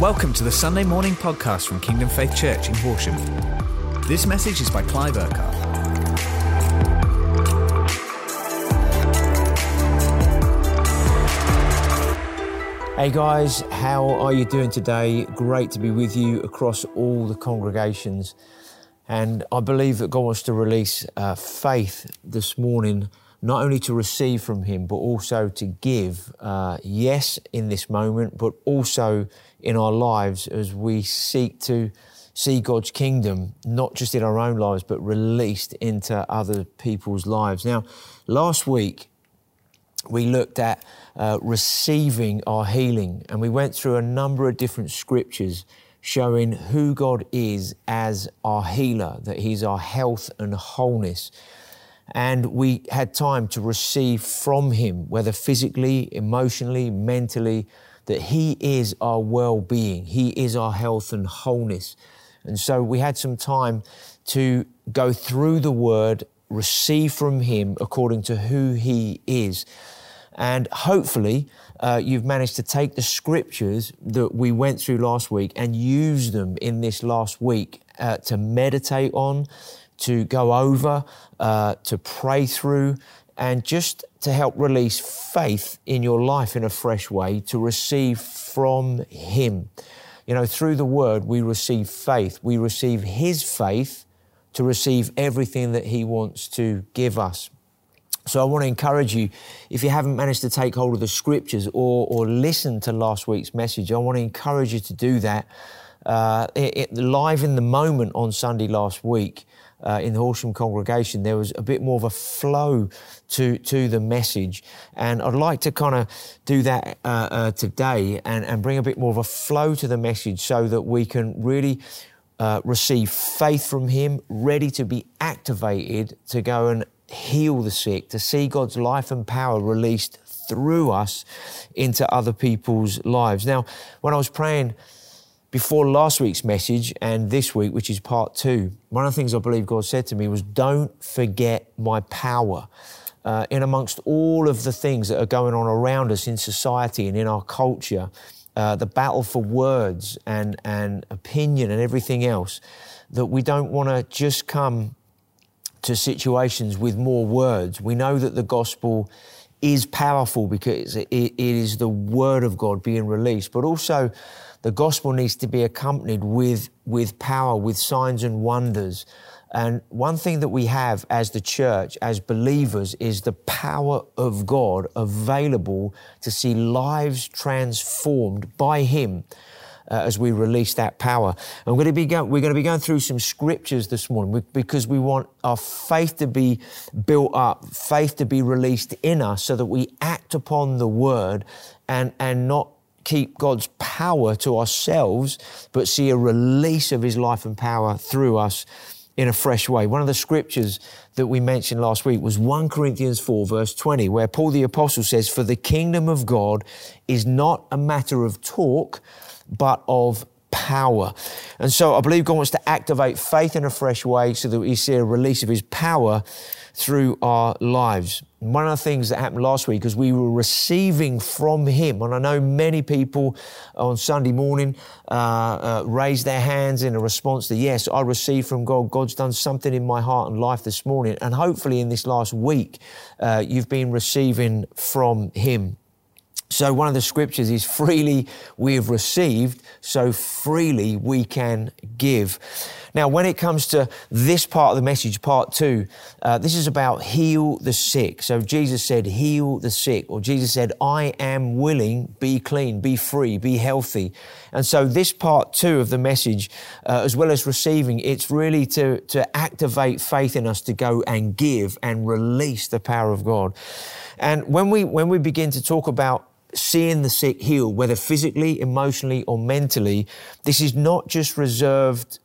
Welcome to the Sunday morning podcast from Kingdom Faith Church in Horsham. This message is by Clive Urquhart. Hey guys, how are you doing today? Great to be with you across all the congregations. And I believe that God wants to release uh, faith this morning not only to receive from Him, but also to give, uh, yes, in this moment, but also in our lives as we seek to see God's kingdom, not just in our own lives, but released into other people's lives. Now, last week, we looked at uh, receiving our healing, and we went through a number of different scriptures showing who God is as our healer, that He's our health and wholeness and we had time to receive from Him, whether physically, emotionally, mentally, that He is our well being, He is our health and wholeness. And so we had some time to go through the Word, receive from Him according to who He is. And hopefully, uh, you've managed to take the scriptures that we went through last week and use them in this last week uh, to meditate on, to go over, uh, to pray through, and just to help release faith in your life in a fresh way to receive from Him. You know, through the Word, we receive faith. We receive His faith to receive everything that He wants to give us. So I want to encourage you, if you haven't managed to take hold of the scriptures or, or listen to last week's message, I want to encourage you to do that. Uh, it, it, live in the moment on Sunday last week, uh, in the Horsham congregation, there was a bit more of a flow to, to the message. And I'd like to kind of do that uh, uh, today and, and bring a bit more of a flow to the message so that we can really uh, receive faith from Him, ready to be activated to go and heal the sick, to see God's life and power released through us into other people's lives. Now, when I was praying, before last week's message and this week, which is part two, one of the things I believe God said to me was, Don't forget my power. Uh, in amongst all of the things that are going on around us in society and in our culture, uh, the battle for words and, and opinion and everything else, that we don't want to just come to situations with more words. We know that the gospel is powerful because it, it is the word of God being released, but also the gospel needs to be accompanied with, with power, with signs and wonders. And one thing that we have as the church, as believers, is the power of God available to see lives transformed by Him. Uh, as we release that power. And we're going, to be we're going to be going through some scriptures this morning because we want our faith to be built up, faith to be released in us so that we act upon the word and, and not keep God's power to ourselves, but see a release of His life and power through us in a fresh way. One of the scriptures that we mentioned last week was 1 Corinthians 4, verse 20, where Paul the Apostle says, For the kingdom of God is not a matter of talk, but of power. And so I believe God wants to activate faith in a fresh way so that we see a release of His power through our lives. One of the things that happened last week is we were receiving from Him, and I know many people on Sunday morning uh, uh, raised their hands in a response to, Yes, I received from God. God's done something in my heart and life this morning. And hopefully, in this last week, uh, you've been receiving from Him. So, one of the scriptures is freely we have received, so freely we can give. Now, when it comes to this part of the message, part two, uh, this is about heal the sick. So, Jesus said, heal the sick, or Jesus said, I am willing, be clean, be free, be healthy. And so, this part two of the message, uh, as well as receiving, it's really to, to activate faith in us to go and give and release the power of God. And when we, when we begin to talk about seeing the sick healed, whether physically, emotionally, or mentally, this is not just reserved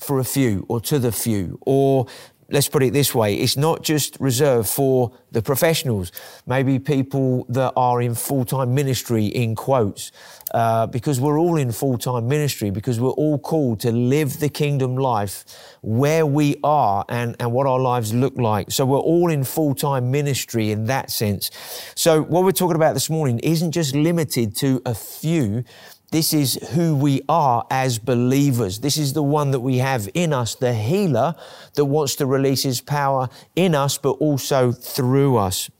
for a few or to the few or let's put it this way it's not just reserved for the professionals, maybe people that are in full time ministry, in quotes, uh, because we're all in full time ministry, because we're all called to live the kingdom life where we are and, and what our lives look like. So we're all in full time ministry in that sense. So what we're talking about this morning isn't just limited to a few This is who we are as believers. This is the one that we have in us, the healer that wants to release his power in us, but also through us.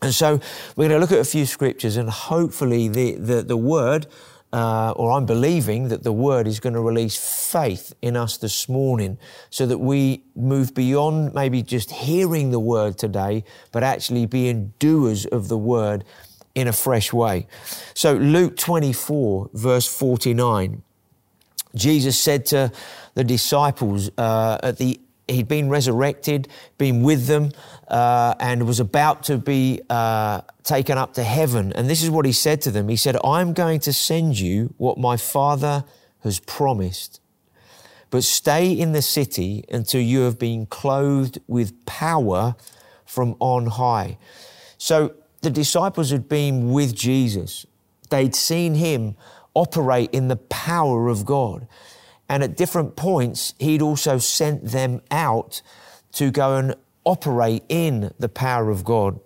And so we're going to look at a few scriptures and hopefully the, the, the word uh, or I'm believing that the word is going to release faith in us this morning so that we move beyond maybe just hearing the word today, but actually being doers of the word in a fresh way. So, Luke 24, verse 49, Jesus said to the disciples uh, at the he'd been resurrected, been with them, uh, and was about to be uh, taken up to heaven. And this is what he said to them He said, I'm going to send you what my Father has promised. But stay in the city until you have been clothed with power from on high. So the disciples had been with Jesus, they'd seen him operate in the power of God. And at different points, he'd also sent them out to go and operate in the power of God.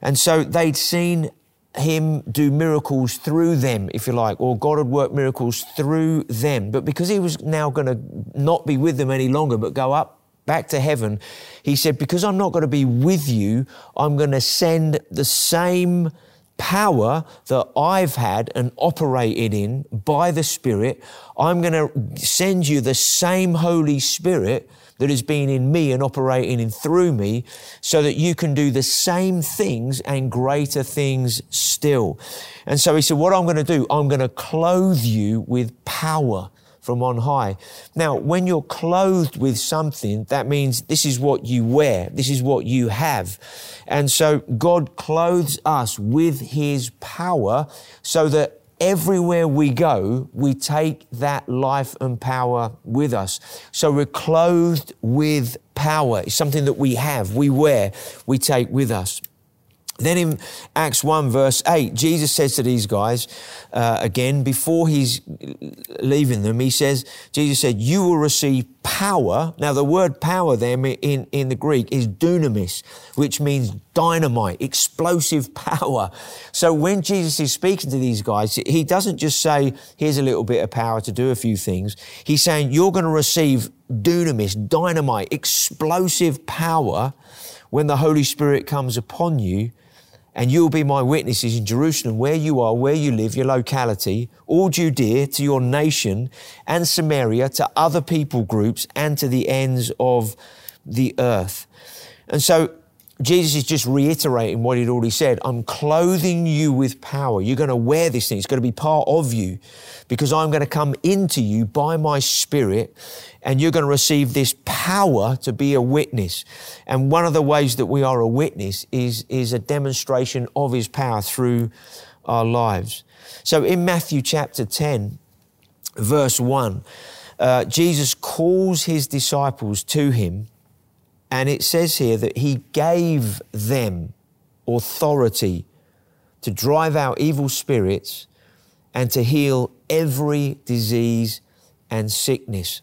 And so they'd seen him do miracles through them, if you like, or God had worked miracles through them. But because he was now going to not be with them any longer, but go up back to heaven, he said, Because I'm not going to be with you, I'm going to send the same power that I've had and operated in by the Spirit, I'm going to send you the same Holy Spirit that has been in me and operating in through me so that you can do the same things and greater things still. And so he said, what I'm going to do, I'm going to clothe you with power from on high. Now, when you're clothed with something, that means this is what you wear, this is what you have. And so God clothes us with his power so that everywhere we go, we take that life and power with us. So we're clothed with power. It's something that we have, we wear, we take with us. Then in Acts 1, verse 8, Jesus says to these guys, uh, again, before he's leaving them, he says, Jesus said, You will receive power. Now, the word power there in, in the Greek is dunamis, which means dynamite, explosive power. So when Jesus is speaking to these guys, he doesn't just say, Here's a little bit of power to do a few things. He's saying, You're going to receive dunamis, dynamite, explosive power when the Holy Spirit comes upon you and you'll be my witnesses in Jerusalem, where you are, where you live, your locality, all Judea, to your nation, and Samaria, to other people groups, and to the ends of the earth. And so Jesus is just reiterating what he'd already said. I'm clothing you with power. You're going to wear this thing. It's going to be part of you because I'm going to come into you by my spirit and you're going to receive this power to be a witness. And one of the ways that we are a witness is, is a demonstration of his power through our lives. So in Matthew chapter 10, verse 1, uh, Jesus calls his disciples to him and it says here that he gave them authority to drive out evil spirits and to heal every disease and sickness.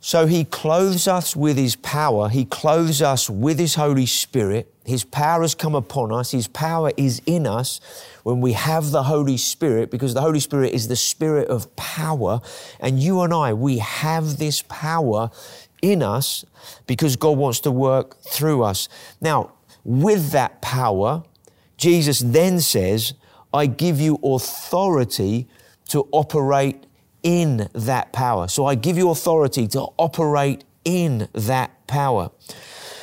So he clothes us with his power. He clothes us with his Holy Spirit. His power has come upon us. His power is in us when we have the Holy Spirit because the Holy Spirit is the spirit of power. And you and I, we have this power in us because God wants to work through us. Now, with that power, Jesus then says, I give you authority to operate in that power. So I give you authority to operate in that power.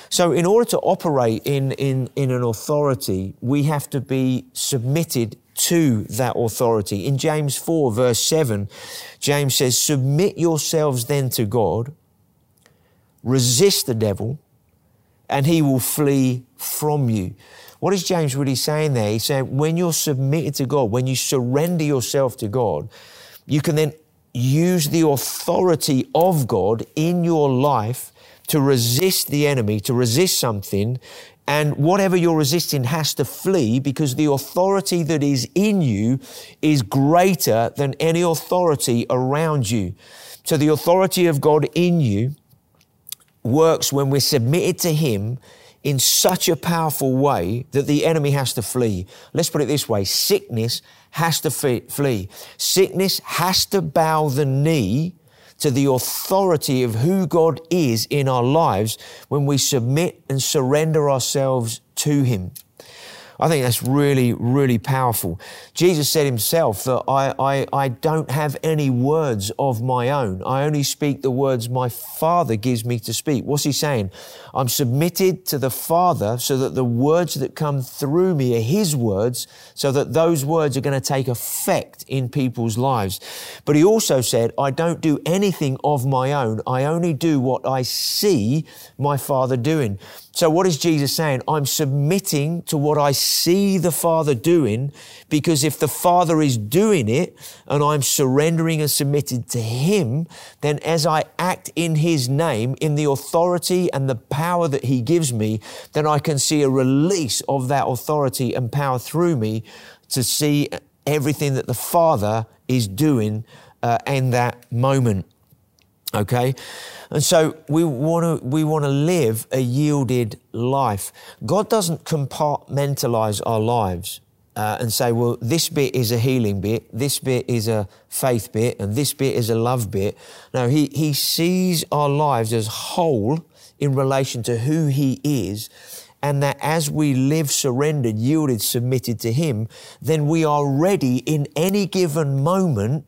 So, in order to operate in, in, in an authority, we have to be submitted to that authority. In James 4, verse 7, James says, Submit yourselves then to God resist the devil, and he will flee from you. What is James really saying there? He's saying when you're submitted to God, when you surrender yourself to God, you can then use the authority of God in your life to resist the enemy, to resist something, and whatever you're resisting has to flee because the authority that is in you is greater than any authority around you. So the authority of God in you works when we're submitted to Him in such a powerful way that the enemy has to flee. Let's put it this way sickness has to flee. Sickness has to bow the knee to the authority of who God is in our lives when we submit and surrender ourselves to Him. I think that's really, really powerful. Jesus said himself that I, I, I don't have any words of my own. I only speak the words my Father gives me to speak. What's he saying? I'm submitted to the Father so that the words that come through me are his words, so that those words are going to take effect in people's lives. But he also said, I don't do anything of my own. I only do what I see my Father doing. So, what is Jesus saying? I'm submitting to what I see the Father doing because if the Father is doing it and I'm surrendering and submitted to Him, then as I act in His name, in the authority and the power that He gives me, then I can see a release of that authority and power through me to see everything that the Father is doing uh, in that moment. Okay? And so we want to we want to live a yielded life. God doesn't compartmentalize our lives uh, and say, well, this bit is a healing bit, this bit is a faith bit, and this bit is a love bit. No, he he sees our lives as whole in relation to who He is. And that as we live surrendered, yielded, submitted to Him, then we are ready in any given moment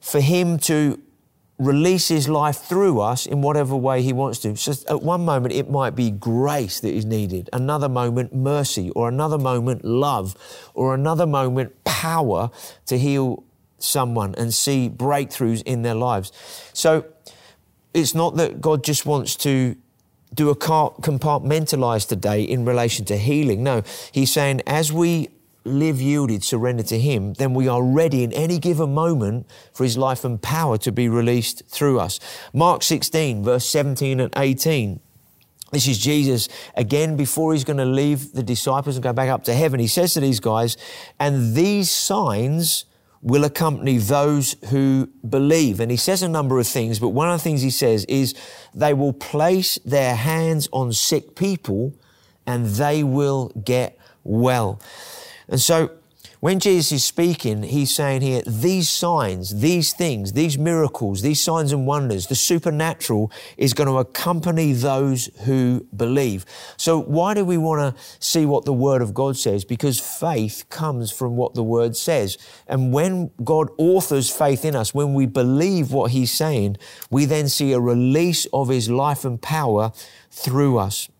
for Him to release his life through us in whatever way he wants to. So at one moment, it might be grace that is needed, another moment, mercy, or another moment, love, or another moment, power to heal someone and see breakthroughs in their lives. So it's not that God just wants to do a compartmentalize today in relation to healing. No, he's saying as we live yielded, surrender to Him, then we are ready in any given moment for His life and power to be released through us. Mark 16, verse 17 and 18. This is Jesus again before he's going to leave the disciples and go back up to heaven. He says to these guys, and these signs will accompany those who believe. And he says a number of things, but one of the things he says is they will place their hands on sick people and they will get well. And so when Jesus is speaking, he's saying here, these signs, these things, these miracles, these signs and wonders, the supernatural is going to accompany those who believe. So why do we want to see what the Word of God says? Because faith comes from what the Word says. And when God authors faith in us, when we believe what He's saying, we then see a release of His life and power through us.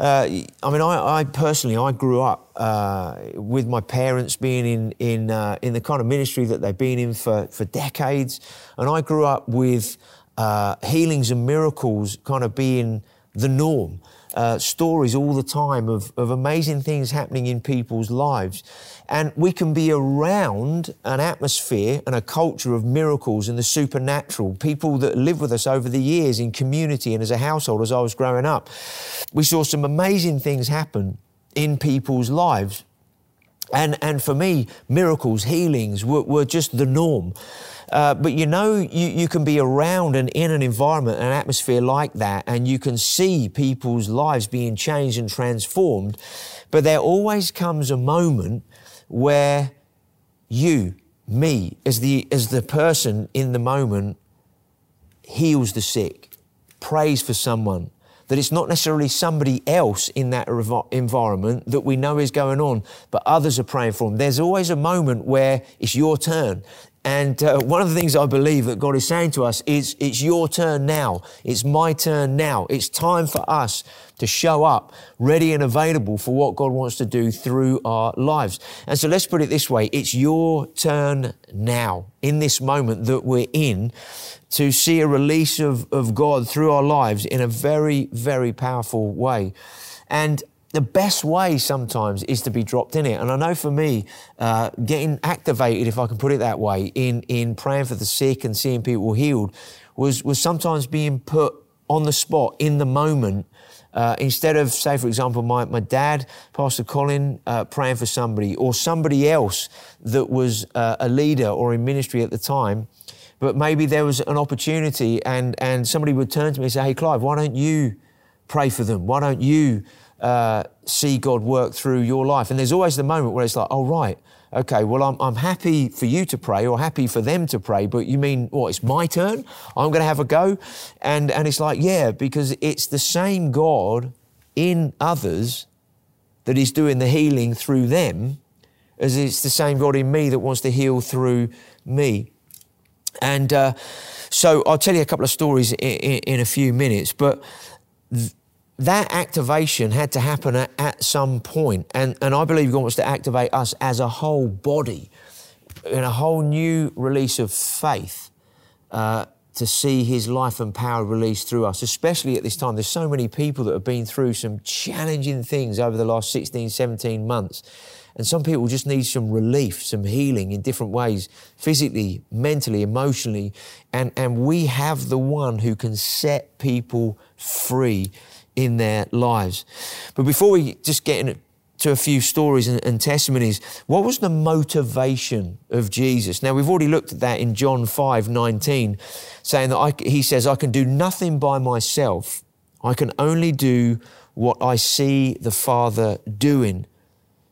Uh, I mean, I, I, personally, I grew up uh, with my parents being in in uh, in the kind of ministry that they've been in for for decades, and I grew up with uh, healings and miracles kind of being the norm uh, stories all the time of, of amazing things happening in people's lives. And we can be around an atmosphere and a culture of miracles and the supernatural, people that live with us over the years in community and as a household as I was growing up. We saw some amazing things happen in people's lives. And, and for me, miracles, healings were, were just the norm. Uh, but you know, you, you can be around and in an environment, an atmosphere like that, and you can see people's lives being changed and transformed. But there always comes a moment where you, me, as the, as the person in the moment, heals the sick, prays for someone, that it's not necessarily somebody else in that environment that we know is going on, but others are praying for them. There's always a moment where it's your turn. And uh, one of the things I believe that God is saying to us is, it's your turn now. It's my turn now. It's time for us to show up ready and available for what God wants to do through our lives. And so let's put it this way. It's your turn now in this moment that we're in to see a release of, of God through our lives in a very, very powerful way. And the best way sometimes is to be dropped in it. And I know for me, uh, getting activated, if I can put it that way, in, in praying for the sick and seeing people healed was, was sometimes being put on the spot in the moment. Uh, instead of, say, for example, my, my dad, Pastor Colin, uh, praying for somebody or somebody else that was uh, a leader or in ministry at the time, but maybe there was an opportunity and, and somebody would turn to me and say, Hey, Clive, why don't you pray for them? Why don't you uh, see God work through your life? And there's always the moment where it's like, oh, right, okay, well, I'm, I'm happy for you to pray or happy for them to pray, but you mean, what, it's my turn? I'm going to have a go? And, and it's like, yeah, because it's the same God in others that is doing the healing through them as it's the same God in me that wants to heal through me. And uh, so I'll tell you a couple of stories in, in, in a few minutes, but th- that activation had to happen at, at, some point. And, and I believe God wants to activate us as a whole body in a whole new release of faith uh, to see His life and power released through us, especially at this time. There's so many people that have been through some challenging things over the last 16, 17 months. And some people just need some relief, some healing in different ways, physically, mentally, emotionally. And, and we have the one who can set people free in their lives. But before we just get into a few stories and, and, testimonies. What was the motivation of Jesus? Now, we've already looked at that in John 5 19, saying that I, he says, I can do nothing by myself. I can only do what I see the Father doing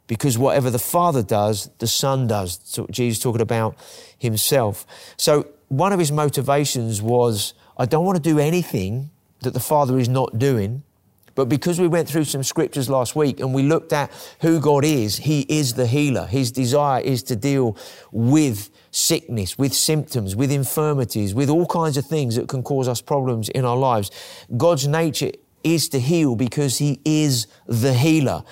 because whatever the Father does, the Son does. So Jesus talking about himself. So one of his motivations was, I don't want to do anything that the Father is not doing. But because we went through some scriptures last week and we looked at who God is, He is the healer. His desire is to deal with sickness, with symptoms, with infirmities, with all kinds of things that can cause us problems in our lives. God's nature is to heal because He is the healer.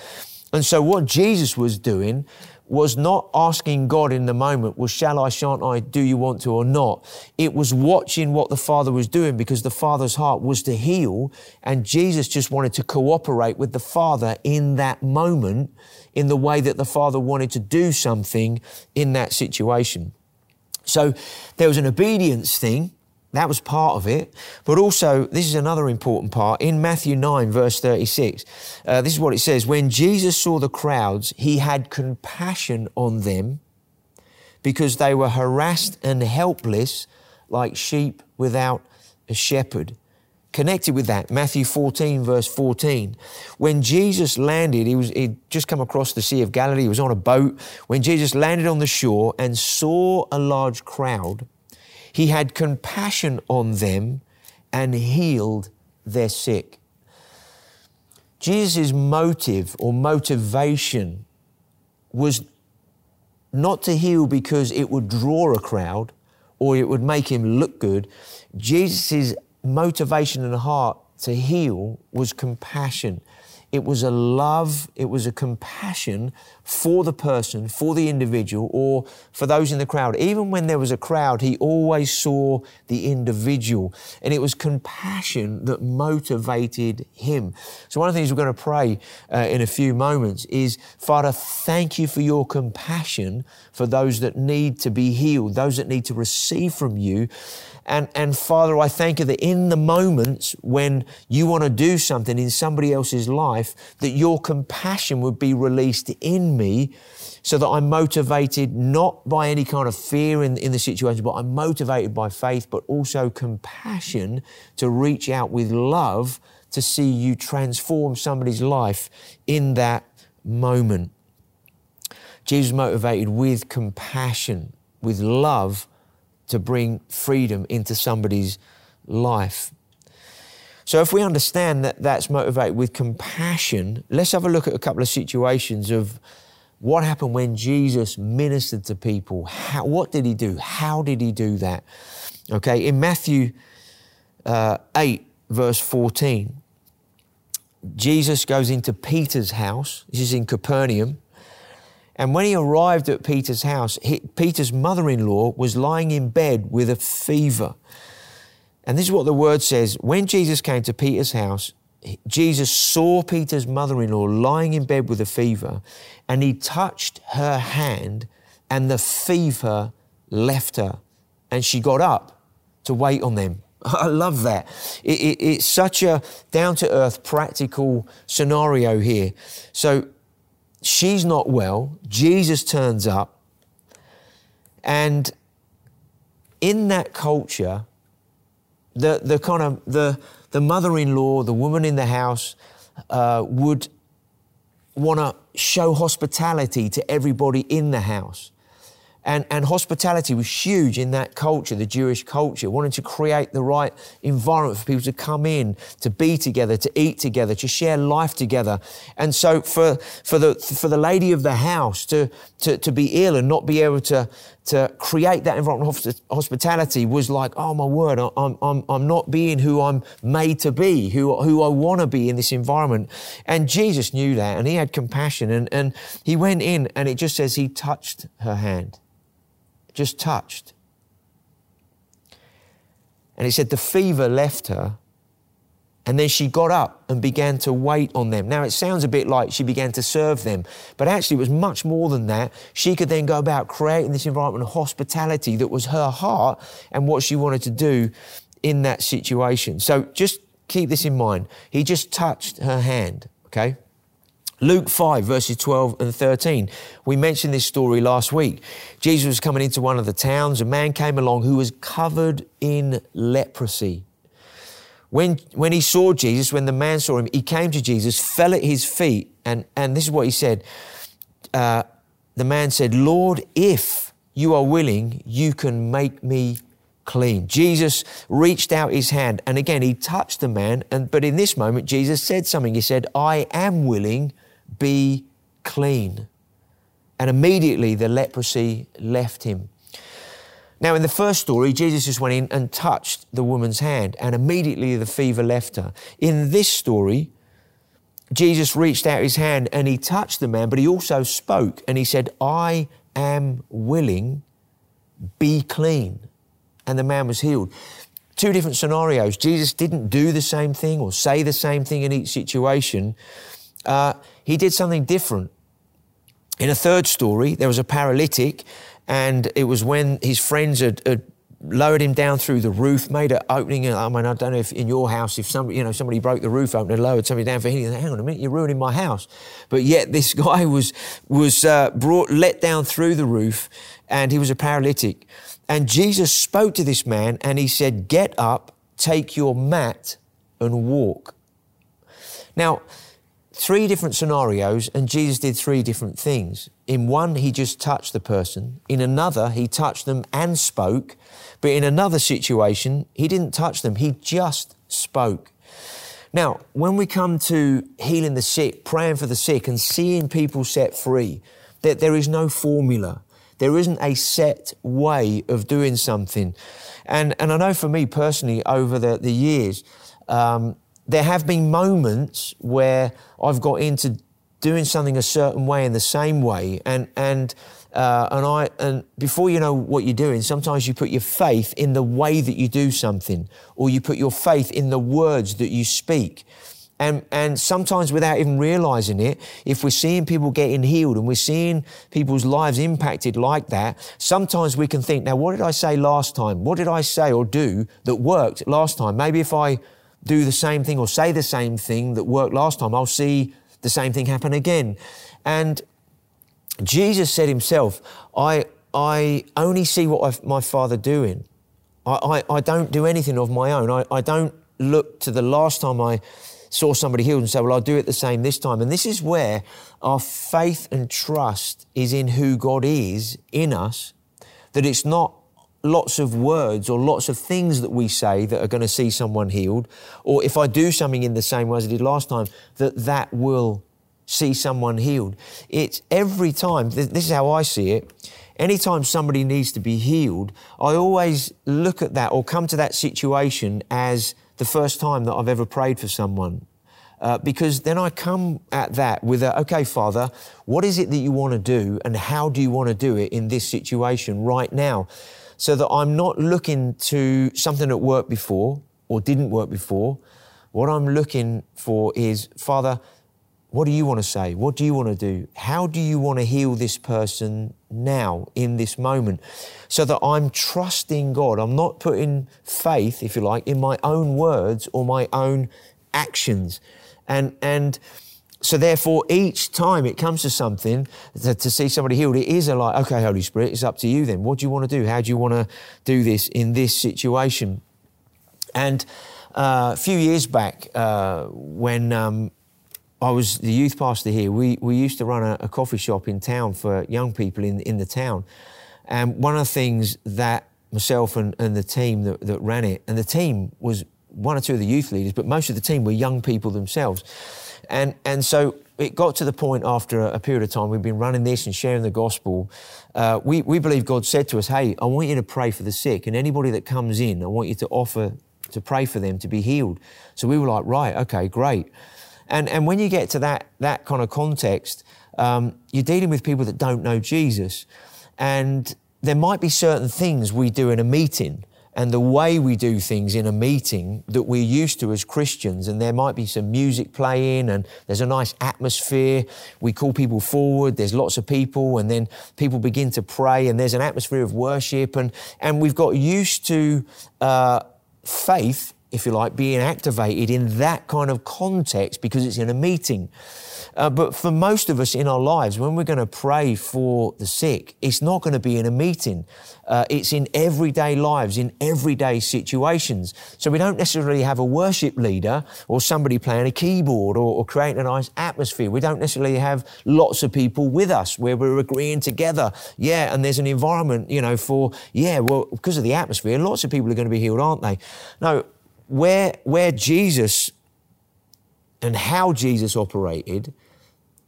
And so what Jesus was doing was not asking God in the moment, well, shall I, shan't I, do you want to or not? It was watching what the Father was doing because the Father's heart was to heal and Jesus just wanted to cooperate with the Father in that moment in the way that the Father wanted to do something in that situation. So there was an obedience thing that was part of it. But also, this is another important part. In Matthew 9, verse 36, uh, this is what it says When Jesus saw the crowds, he had compassion on them because they were harassed and helpless like sheep without a shepherd. Connected with that, Matthew 14, verse 14. When Jesus landed, he was he'd just come across the Sea of Galilee, he was on a boat. When Jesus landed on the shore and saw a large crowd, he had compassion on them and healed their sick. Jesus' motive or motivation was not to heal because it would draw a crowd or it would make him look good. Jesus' motivation and heart to heal was compassion. It was a love, it was a compassion for the person, for the individual, or for those in the crowd. Even when there was a crowd, he always saw the individual. And it was compassion that motivated him. So, one of the things we're going to pray uh, in a few moments is Father, thank you for your compassion for those that need to be healed, those that need to receive from you. And, and Father, I thank you that in the moments when you want to do something in somebody else's life, that your compassion would be released in me so that I'm motivated not by any kind of fear in, in the situation, but I'm motivated by faith, but also compassion to reach out with love to see you transform somebody's life in that moment. Jesus motivated with compassion, with love to bring freedom into somebody's life. So, if we understand that that's motivated with compassion, let's have a look at a couple of situations of what happened when Jesus ministered to people. How, what did he do? How did he do that? Okay, in Matthew uh, 8, verse 14, Jesus goes into Peter's house. This is in Capernaum. And when he arrived at Peter's house, he, Peter's mother in law was lying in bed with a fever. And this is what the word says when Jesus came to Peter's house, Jesus saw Peter's mother in law lying in bed with a fever, and he touched her hand, and the fever left her. And she got up to wait on them. I love that. It, it, it's such a down to earth, practical scenario here. So she's not well. Jesus turns up. And in that culture, the, the kind of the, the mother-in-law, the woman in the house, uh, would want to show hospitality to everybody in the house. And, and hospitality was huge in that culture, the Jewish culture, wanting to create the right environment for people to come in, to be together, to eat together, to share life together. And so for, for, the, for the lady of the house to, to, to be ill and not be able to, to create that environment of hospitality was like, oh my word, I'm, I'm, I'm not being who I'm made to be, who, who I want to be in this environment. And Jesus knew that and he had compassion and, and he went in and it just says he touched her hand just touched. And it said the fever left her. And then she got up and began to wait on them. Now, it sounds a bit like she began to serve them, but actually, it was much more than that. She could then go about creating this environment of hospitality that was her heart and what she wanted to do in that situation. So just keep this in mind. He just touched her hand, okay? Luke 5, verses 12 and 13. We mentioned this story last week. Jesus was coming into one of the towns. A man came along who was covered in leprosy. When, when he saw Jesus, when the man saw him, he came to Jesus, fell at his feet, and, and this is what he said. Uh, the man said, Lord, if you are willing, you can make me clean. Jesus reached out his hand, and again, he touched the man, and, but in this moment, Jesus said something. He said, I am willing be clean. And immediately the leprosy left him. Now, in the first story, Jesus just went in and touched the woman's hand, and immediately the fever left her. In this story, Jesus reached out his hand and he touched the man, but he also spoke and he said, I am willing, be clean. And the man was healed. Two different scenarios. Jesus didn't do the same thing or say the same thing in each situation. Uh, he did something different. In a third story, there was a paralytic, and it was when his friends had, had lowered him down through the roof, made an opening. I mean, I don't know if in your house, if somebody, you know, somebody broke the roof open and lowered somebody down for healing. Hang on a minute, you're ruining my house. But yet this guy was was uh, brought, let down through the roof, and he was a paralytic. And Jesus spoke to this man, and he said, "Get up, take your mat, and walk." Now three different scenarios, and Jesus did three different things. In one, he just touched the person. In another, he touched them and spoke. But in another situation, he didn't touch them, he just spoke. Now, when we come to healing the sick, praying for the sick, and seeing people set free, that there is no formula. There isn't a set way of doing something. And, and I know for me personally, over the, the years, um, there have been moments where I've got into doing something a certain way in the same way, and and uh, and I and before you know what you're doing, sometimes you put your faith in the way that you do something, or you put your faith in the words that you speak. And, and sometimes without even realizing it, if we're seeing people getting healed and we're seeing people's lives impacted like that, sometimes we can think, now, what did I say last time? What did I say or do that worked last time? Maybe if I do the same thing or say the same thing that worked last time, I'll see the same thing happen again. And Jesus said himself, I, I only see what my Father doing. I, I, I, don't do anything of my own. I, I don't look to the last time I saw somebody healed and say, well, I'll do it the same this time. And this is where our faith and trust is in who God is in us, that it's not lots of words or lots of things that we say that are going to see someone healed, or if I do something in the same way as I did last time, that that will see someone healed. It's every time, this is how I see it. Anytime somebody needs to be healed, I always look at that or come to that situation as the first time that I've ever prayed for someone. Uh, because then I come at that with a, okay, Father, what is it that you want to do and how do you want to do it in this situation right now? So that I'm not looking to something that worked before or didn't work before. What I'm looking for is, Father, what do you want to say? What do you want to do? How do you want to heal this person now in this moment? So that I'm trusting God. I'm not putting faith, if you like, in my own words or my own actions. And, and, so therefore, each time it comes to something to, to, see somebody healed, it is a like, okay, Holy Spirit, it's up to you then. What do you want to do? How do you want to do this in this situation? And uh, a few years back, uh, when um, I was the youth pastor here, we, we used to run a, a, coffee shop in town for young people in, in the town. And one of the things that myself and, and the team that, that ran it, and the team was one or two of the youth leaders, but most of the team were young people themselves. And, and so it got to the point after a, period of time, we've been running this and sharing the gospel. Uh, we, we believe God said to us, Hey, I want you to pray for the sick, and anybody that comes in, I want you to offer to pray for them to be healed. So we were like, Right, okay, great. And, and when you get to that, that kind of context, um, you're dealing with people that don't know Jesus. And there might be certain things we do in a meeting and the way we do things in a meeting that we're used to as Christians. And there might be some music playing and there's a nice atmosphere. We call people forward, there's lots of people, and then people begin to pray, and there's an atmosphere of worship. And, and we've got used to uh, faith, if you like, being activated in that kind of context because it's in a meeting. Uh, but for most of us in our lives, when we're going to pray for the sick, it's not going to be in a meeting. Uh, it's in everyday lives, in everyday situations. So we don't necessarily have a worship leader or somebody playing a keyboard or, or creating a nice atmosphere. We don't necessarily have lots of people with us where we're agreeing together. Yeah, and there's an environment, you know, for, yeah, well, because of the atmosphere, lots of people are going to be healed, aren't they? No, where, where Jesus and how Jesus operated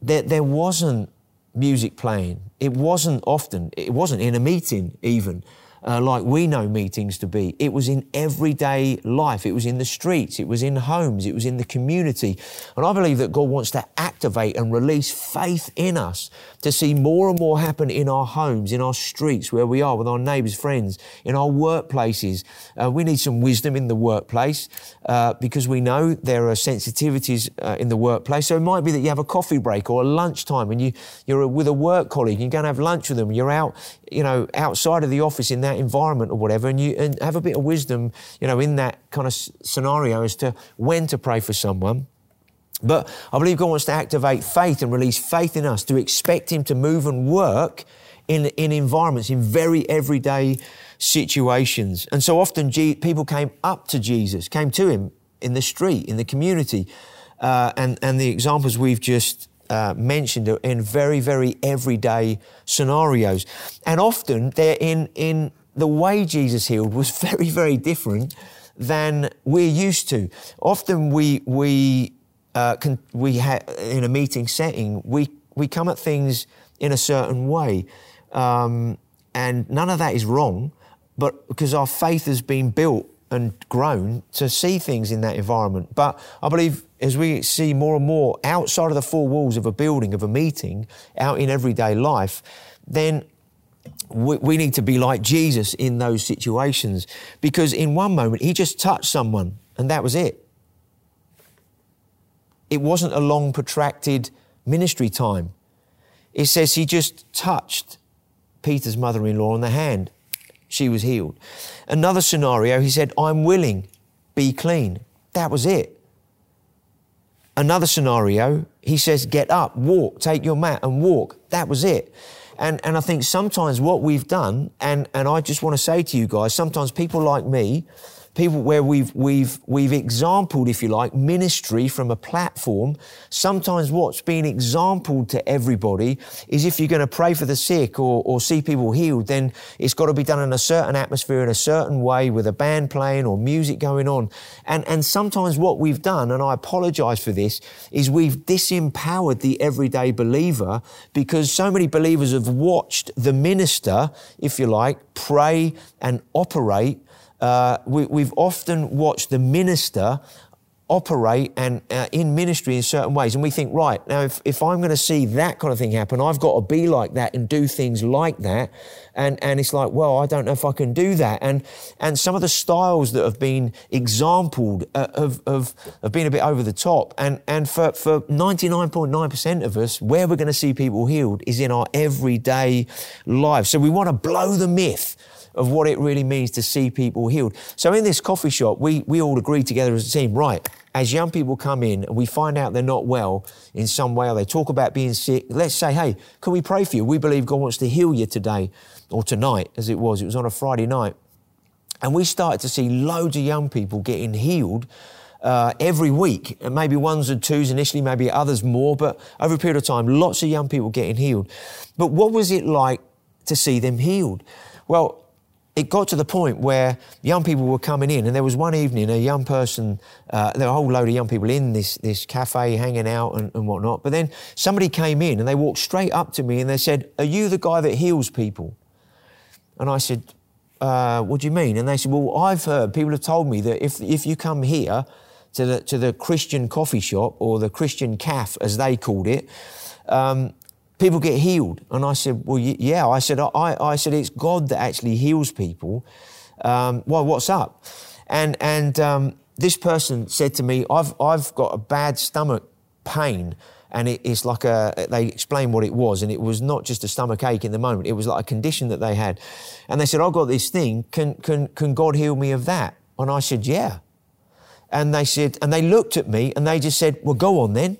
there, there wasn't music playing. It wasn't often, it wasn't in a meeting even uh, like we know meetings to be. It was in everyday life. It was in the streets. It was in homes. It was in the community. And I believe that God wants to activate and release faith in us to see more and more happen in our homes, in our streets, where we are with our neighbours, friends, in our workplaces. Uh, we need some wisdom in the workplace uh, because we know there are sensitivities uh, in the workplace. So it might be that you have a coffee break or a lunchtime and you, you're with a work colleague, you're going to have lunch with them, you're out, you know, outside of the office in that environment or whatever, and you and have a bit of wisdom, you know, in that kind of scenario as to when to pray for someone. But I believe God wants to activate faith and release faith in us to expect Him to move and work in, in environments, in very everyday situations. And so often G- people came up to Jesus, came to Him in the street, in the community. Uh, and, and the examples we've just uh, mentioned in very, very everyday scenarios. And often they're in, in the way Jesus healed was very, very different than we're used to. Often we, we, uh, can, we ha- in a meeting setting, we, we come at things in a certain way. Um, and none of that is wrong, but because our faith has been built and grown to see things in that environment. But I believe as we see more and more outside of the four walls of a building, of a meeting, out in everyday life, then we, we need to be like Jesus in those situations because in one moment he just touched someone and that was it. It wasn't a long, protracted ministry time. It says he just touched Peter's mother in law on the hand. She was healed. Another scenario, he said, I'm willing, be clean. That was it. Another scenario, he says, get up, walk, take your mat and walk. That was it. And, and I think sometimes what we've done, and, and I just want to say to you guys, sometimes people like me, people where we've we've we've exampled, if you like, ministry from a platform. Sometimes what's been exampled to everybody is if you're going to pray for the sick or, or see people healed, then it's got to be done in a certain atmosphere in a certain way with a band playing or music going on. And and sometimes what we've done, and I apologize for this, is we've disempowered the everyday believer because so many believers have watched the minister, if you like, pray and operate uh, we, have often watched the minister operate and uh, in ministry in certain ways. And we think, right, now if, if I'm going to see that kind of thing happen, I've got to be like that and do things like that. And, and it's like, well, I don't know if I can do that. And, and some of the styles that have been exampled uh, have, have, have been a bit over the top. And, and for, for 99.9% of us, where we're going to see people healed is in our everyday lives. So we want to blow the myth of what it really means to see people healed. So in this coffee shop, we, we all agree together as a team, right, as young people come in and we find out they're not well in some way or they talk about being sick, let's say, hey, can we pray for you? We believe God wants to heal you today or tonight, as it was. It was on a Friday night. And we started to see loads of young people getting healed uh, every week. And maybe ones and twos initially, maybe others more, but over a period of time, lots of young people getting healed. But what was it like to see them healed? Well, it got to the point where young people were coming in, and there was one evening a young person, uh, there were a whole load of young people in this, this cafe hanging out and, and whatnot. But then somebody came in and they walked straight up to me and they said, Are you the guy that heals people? And I said, uh, What do you mean? And they said, Well, I've heard, people have told me that if, if you come here to the, to the Christian coffee shop or the Christian calf, as they called it, um, people get healed. And I said, well, yeah. I said, I, I said, it's God that actually heals people. Um, well, what's up? And, and um, this person said to me, I've, I've got a bad stomach pain. And it, it's like a, they explained what it was. And it was not just a stomach ache in the moment. It was like a condition that they had. And they said, I've got this thing. Can, can, can God heal me of that? And I said, yeah. And they said, and they looked at me and they just said, well, go on then.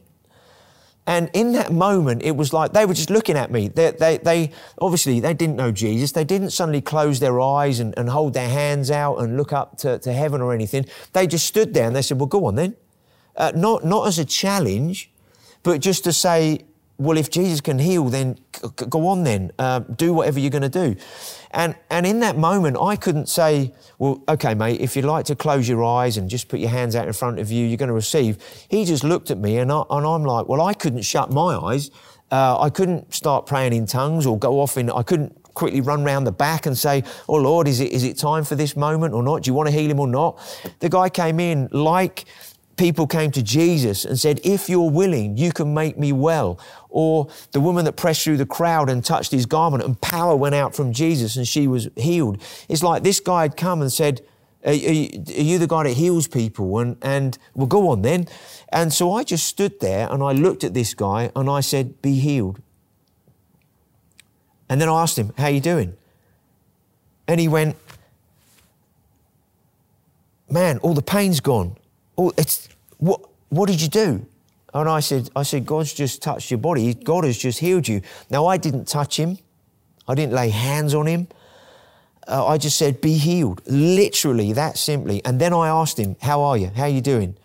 And in that moment, it was like they were just looking at me. They, they, they obviously they didn't know Jesus. They didn't suddenly close their eyes and, and hold their hands out and look up to, to heaven or anything. They just stood there and they said, "Well, go on then." Uh, not not as a challenge, but just to say, well, if Jesus can heal, then go on then, uh, do whatever you're going to do. And, and in that moment, I couldn't say, well, okay, mate, if you'd like to close your eyes and just put your hands out in front of you, you're going to receive. He just looked at me and, I, and I'm like, well, I couldn't shut my eyes. Uh, I couldn't start praying in tongues or go off in, I couldn't quickly run round the back and say, oh, Lord, is it, is it time for this moment or not? Do you want to heal him or not? The guy came in like people came to Jesus and said, If you're willing, you can make me well. Or the woman that pressed through the crowd and touched his garment and power went out from Jesus and she was healed. It's like this guy had come and said, Are, you, are you the guy that heals people? And, and well, go on then. And so I just stood there and I looked at this guy and I said, Be healed. And then I asked him, How are you doing? And he went, Man, all the pain's gone. Oh, it's what? What did you do? And I said, I said, God's just touched your body. God has just healed you. Now I didn't touch him. I didn't lay hands on him. Uh, I just said, be healed. Literally that simply. And then I asked him, how are you? How are you doing?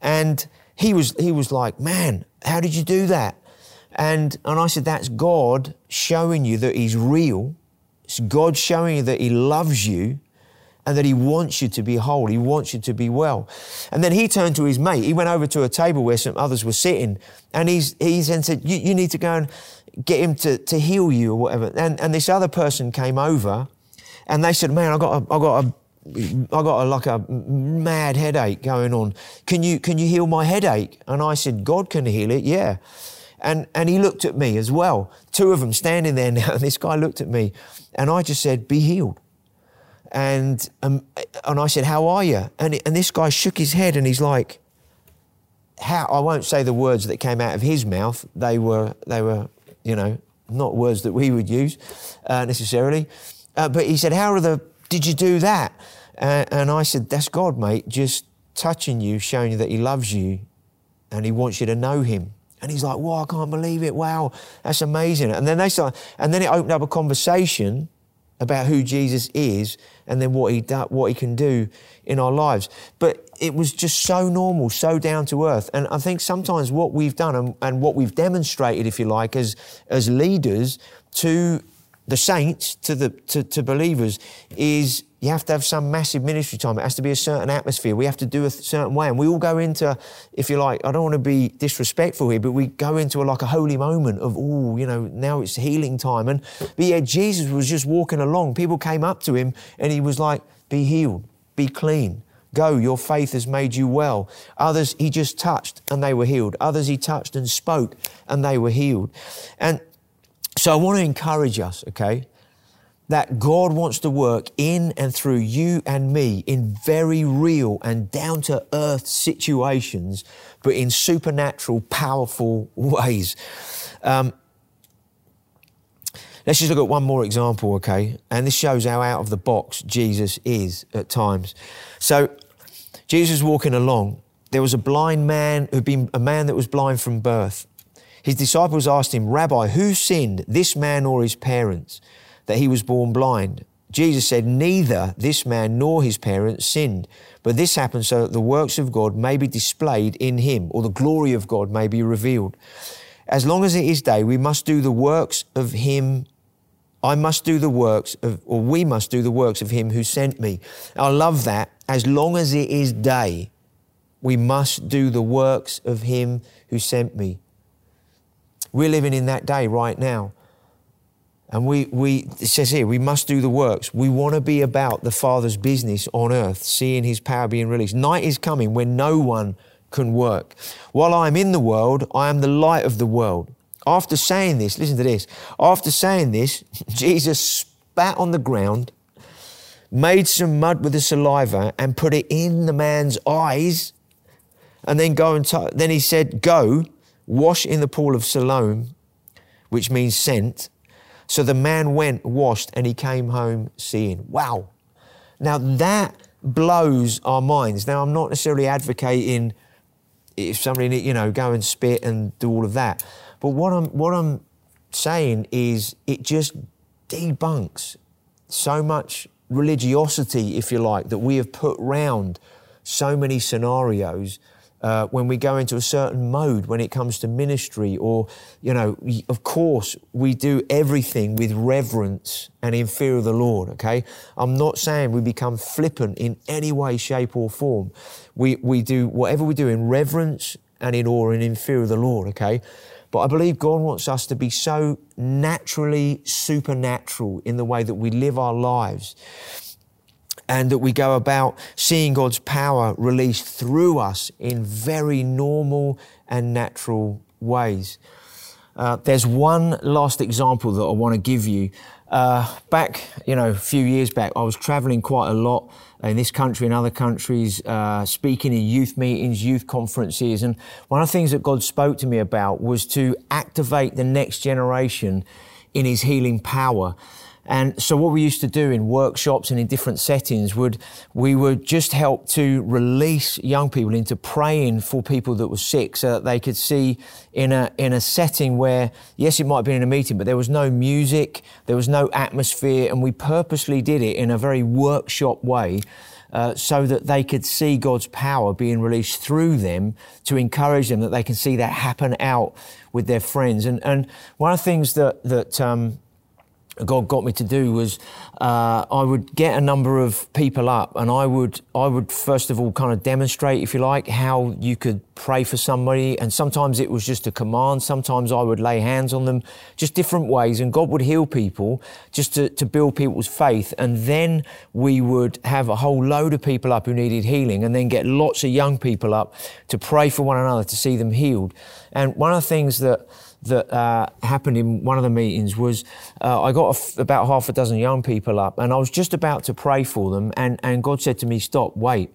And he was, he was like, man, how did you do that? And, and I said, that's God showing you that he's real. It's God showing you that he loves you and that he wants you to be whole. He wants you to be well. And then he turned to his mate. He went over to a table where some others were sitting and he's, he then said, you, you need to go and get him to, to heal you or whatever. And, and this other person came over and they said, man, I got a, I got a, I got a, like a mad headache going on. Can you, can you heal my headache? And I said, God can heal it. Yeah. And, and he looked at me as well. Two of them standing there now. And this guy looked at me and I just said, be healed. And, um, and I said, How are you? And, and this guy shook his head and he's like, how, I won't say the words that came out of his mouth. They were, they were, you know, not words that we would use uh, necessarily. Uh, but he said, How are the, did you do that? Uh, and I said, That's God, mate, just touching you, showing you that He loves you and He wants you to know Him. And he's like, Wow, I can't believe it. Wow, that's amazing. And then they start, and then it opened up a conversation about who Jesus is and then what he do, what he can do in our lives. But it was just so normal, so down to earth. And I think sometimes what we've done and, and what we've demonstrated, if you like, as as leaders to the saints, to the to, to believers, is you have to have some massive ministry time. It has to be a certain atmosphere. We have to do a certain way. And we all go into, if you like, I don't want to be disrespectful here, but we go into a, like a holy moment of, oh, you know, now it's healing time. And but yeah, Jesus was just walking along. People came up to him and he was like, be healed, be clean. Go, your faith has made you well. Others he just touched and they were healed. Others he touched and spoke and they were healed. And so I want to encourage us, okay? that God wants to work in and through you and me in very real and down to earth situations, but in supernatural, powerful ways. Um, let's just look at one more example, okay? And this shows how out of the box Jesus is at times. So, Jesus was walking along. There was a blind man who'd been a man that was blind from birth. His disciples asked him, Rabbi, who sinned, this man or his parents? that he was born blind. Jesus said, Neither this man nor his parents sinned, but this happened so that the works of God may be displayed in him, or the glory of God may be revealed. As long as it is day, we must do the works of him. I must do the works of, or we must do the works of him who sent me. I love that. As long as it is day, we must do the works of him who sent me. We're living in that day right now. And we, we, it says here, we must do the works. We want to be about the Father's business on earth, seeing His power being released. Night is coming when no one can work. While I am in the world, I am the light of the world. After saying this, listen to this. After saying this, Jesus spat on the ground, made some mud with the saliva, and put it in the man's eyes. And then go and t- then he said, Go, wash in the pool of Siloam, which means sent so the man went, washed, and he came home seeing. Wow. Now that blows our minds. Now I'm not necessarily advocating if somebody, you know, go and spit and do all of that. But what I'm, what I'm saying is it just debunks so much religiosity, if you like, that we have put round so many scenarios uh, when we go into a certain mode when it comes to ministry, or, you know, of course, we do everything with reverence and in fear of the Lord, okay? I'm not saying we become flippant in any way, shape, or form. We, we do whatever we do in reverence and in awe and in fear of the Lord, okay? But I believe God wants us to be so naturally supernatural in the way that we live our lives and that we go about seeing God's power released through us in very normal and natural ways. Uh, there's one last example that I want to give you. Uh, back, you know, a few years back, I was traveling quite a lot in this country and other countries, uh, speaking in youth meetings, youth conferences. And one of the things that God spoke to me about was to activate the next generation in his healing power. And so what we used to do in workshops and in different settings would, we would just help to release young people into praying for people that were sick so that they could see in a, in a setting where, yes, it might have been in a meeting, but there was no music, there was no atmosphere, and we purposely did it in a very workshop way. Uh, so that they could see God's power being released through them to encourage them that they can see that happen out with their friends. And, and one of the things that, that um, God got me to do was uh, I would get a number of people up, and I would I would first of all kind of demonstrate, if you like, how you could pray for somebody. And sometimes it was just a command. Sometimes I would lay hands on them, just different ways, and God would heal people just to, to build people's faith. And then we would have a whole load of people up who needed healing, and then get lots of young people up to pray for one another to see them healed. And one of the things that that uh, happened in one of the meetings was uh, I got about half a dozen young people up and I was just about to pray for them and, and God said to me, stop, wait.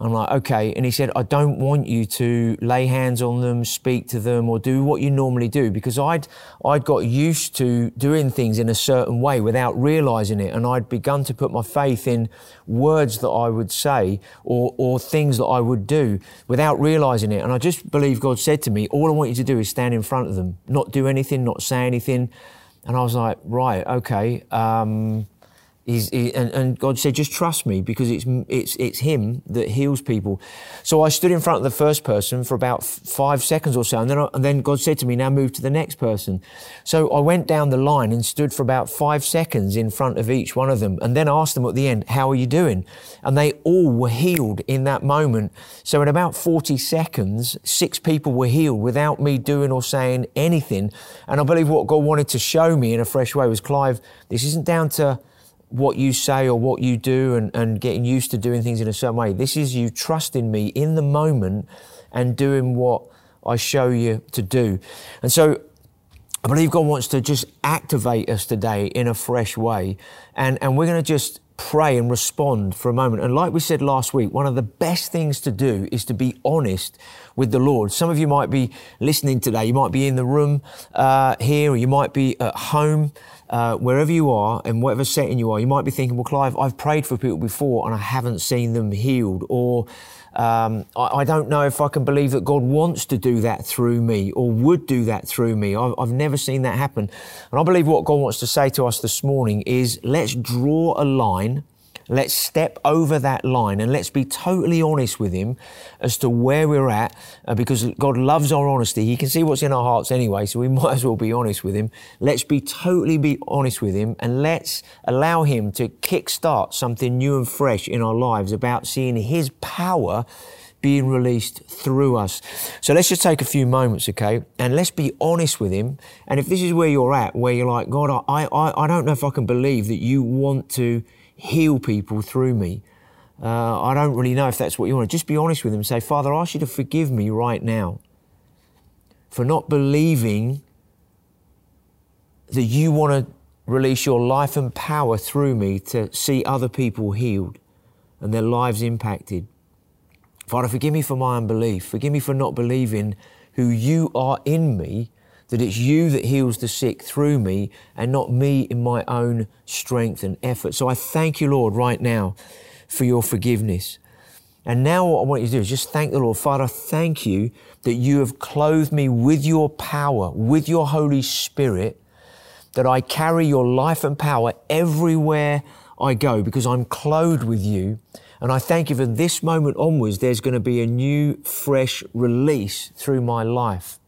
I'm like, okay. And he said, I don't want you to lay hands on them, speak to them, or do what you normally do because I'd, I'd got used to doing things in a certain way without realizing it. And I'd begun to put my faith in words that I would say or, or things that I would do without realizing it. And I just believe God said to me, all I want you to do is stand in front of them, not do anything, not say anything. And I was like, right, okay. Um, He's, he, and, and, God said, just trust me because it's, it's, it's Him that heals people. So I stood in front of the first person for about f- five seconds or so. And then, I, and then God said to me, now move to the next person. So I went down the line and stood for about five seconds in front of each one of them and then asked them at the end, how are you doing? And they all were healed in that moment. So in about 40 seconds, six people were healed without me doing or saying anything. And I believe what God wanted to show me in a fresh way was, Clive, this isn't down to what you say or what you do and, and getting used to doing things in a certain way. This is you trusting me in the moment and doing what I show you to do. And so I believe God wants to just activate us today in a fresh way. And, and we're going to just pray and respond for a moment. And like we said last week, one of the best things to do is to be honest with the Lord. Some of you might be listening today. You might be in the room uh, here, or you might be at home uh, wherever you are and whatever setting you are, you might be thinking, well, Clive, I've prayed for people before and I haven't seen them healed. Or Um, I, I, don't know if I can believe that God wants to do that through me or would do that through me. I've, I've never seen that happen. And I believe what God wants to say to us this morning is let's draw a line Let's step over that line and let's be totally honest with Him as to where we're at uh, because God loves our honesty. He can see what's in our hearts anyway, so we might as well be honest with Him. Let's be totally be honest with Him and let's allow Him to kickstart something new and fresh in our lives about seeing His power being released through us. So let's just take a few moments, okay? And let's be honest with Him. And if this is where you're at, where you're like, God, I, I, I don't know if I can believe that you want to heal people through me. Uh, I don't really know if that's what you want. Just be honest with them. Say, Father, I ask you to forgive me right now for not believing that you want to release your life and power through me to see other people healed and their lives impacted. Father, forgive me for my unbelief. Forgive me for not believing who you are in me that it's you that heals the sick through me and not me in my own strength and effort. So I thank you, Lord, right now for your forgiveness. And now what I want you to do is just thank the Lord. Father, thank you that you have clothed me with your power, with your Holy Spirit, that I carry your life and power everywhere I go because I'm clothed with you. And I thank you for this moment onwards, there's going to be a new, fresh release through my life.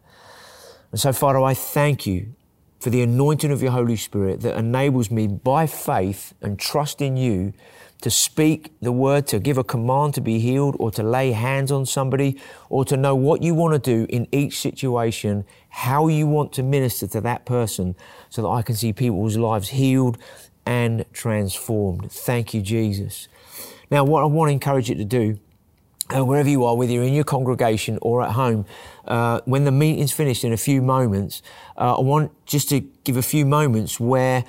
And so, Father, I thank you for the anointing of your Holy Spirit that enables me by faith and trust in you to speak the word, to give a command to be healed, or to lay hands on somebody, or to know what you want to do in each situation, how you want to minister to that person, so that I can see people's lives healed and transformed. Thank you, Jesus. Now, what I want to encourage you to do, uh, wherever you are, whether you're in your congregation or at home, uh, when the meeting's finished in a few moments, uh, I want just to give a few moments where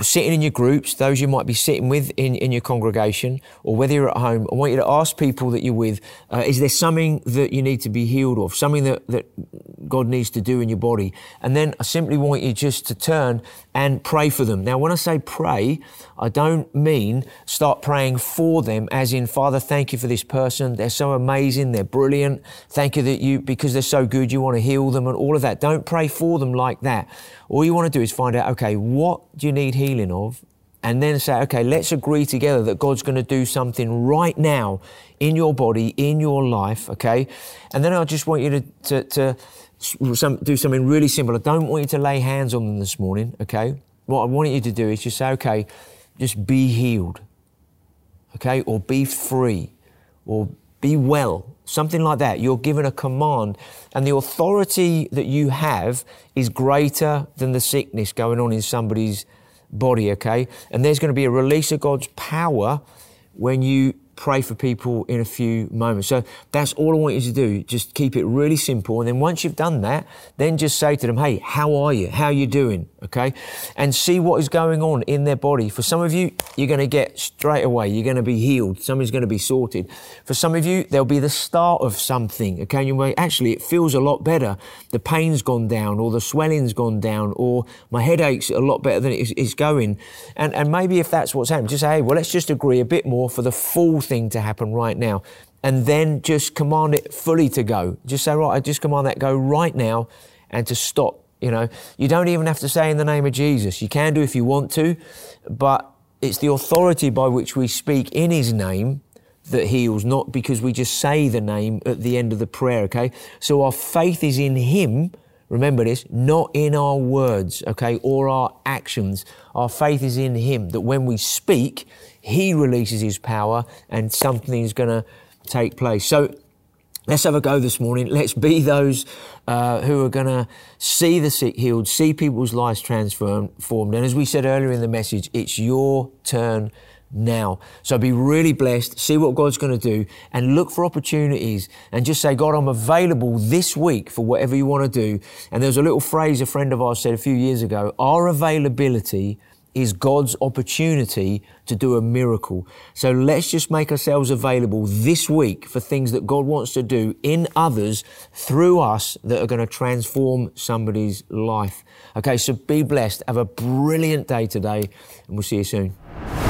sitting in your groups, those you might be sitting with in, in your congregation, or whether you're at home, I want you to ask people that you're with, uh, is there something that you need to be healed of, something that, that God needs to do in your body? And then I simply want you just to turn and pray for them. Now, when I say pray, I don't mean start praying for them, as in, Father, thank you for this person. They're so amazing. They're brilliant. Thank you that you, because they're so good, you want to heal them and all of that. Don't pray for them like that. All you want to do is find out, okay, what do you need healing of? And then say, okay, let's agree together that God's going to do something right now in your body, in your life, okay? And then I just want you to, to, to some, do something really simple. I don't want you to lay hands on them this morning, okay? What I want you to do is just say, okay, just be healed, okay? Or be free, or be well, something like that. You're given a command, and the authority that you have is greater than the sickness going on in somebody's body, okay? And there's going to be a release of God's power when you pray for people in a few moments. So that's all I want you to do. Just keep it really simple. And then once you've done that, then just say to them, Hey, how are you? How are you doing? Okay. And see what is going on in their body. For some of you, you're going to get straight away. You're going to be healed. Something's going to be sorted. For some of you, there'll be the start of something. Okay. You may actually, it feels a lot better. The pain's gone down or the swelling's gone down or my headache's a lot better than it is, going. And, and maybe if that's what's happening, just say, Hey, well, let's just agree a bit more for the full thing to happen right now. And then just command it fully to go. Just say, right, I just command that go right now and to stop. You know, you don't even have to say in the name of Jesus. You can do if you want to, but it's the authority by which we speak in His name that heals, not because we just say the name at the end of the prayer, okay? So our faith is in Him, remember this, not in our words, okay, or our actions. Our faith is in Him, that when we speak, he releases His power and something is going to take place. So let's have a go this morning. Let's be those uh, who are going to see the sick healed, see people's lives transformed. And as we said earlier in the message, it's your turn now. So be really blessed, see what God's going to do, and look for opportunities and just say, God, I'm available this week for whatever you want to do. And there's a little phrase a friend of ours said a few years ago our availability is God's opportunity to do a miracle. So let's just make ourselves available this week for things that God wants to do in others through us that are going to transform somebody's life. Okay, so be blessed. Have a brilliant day today, and we'll see you soon.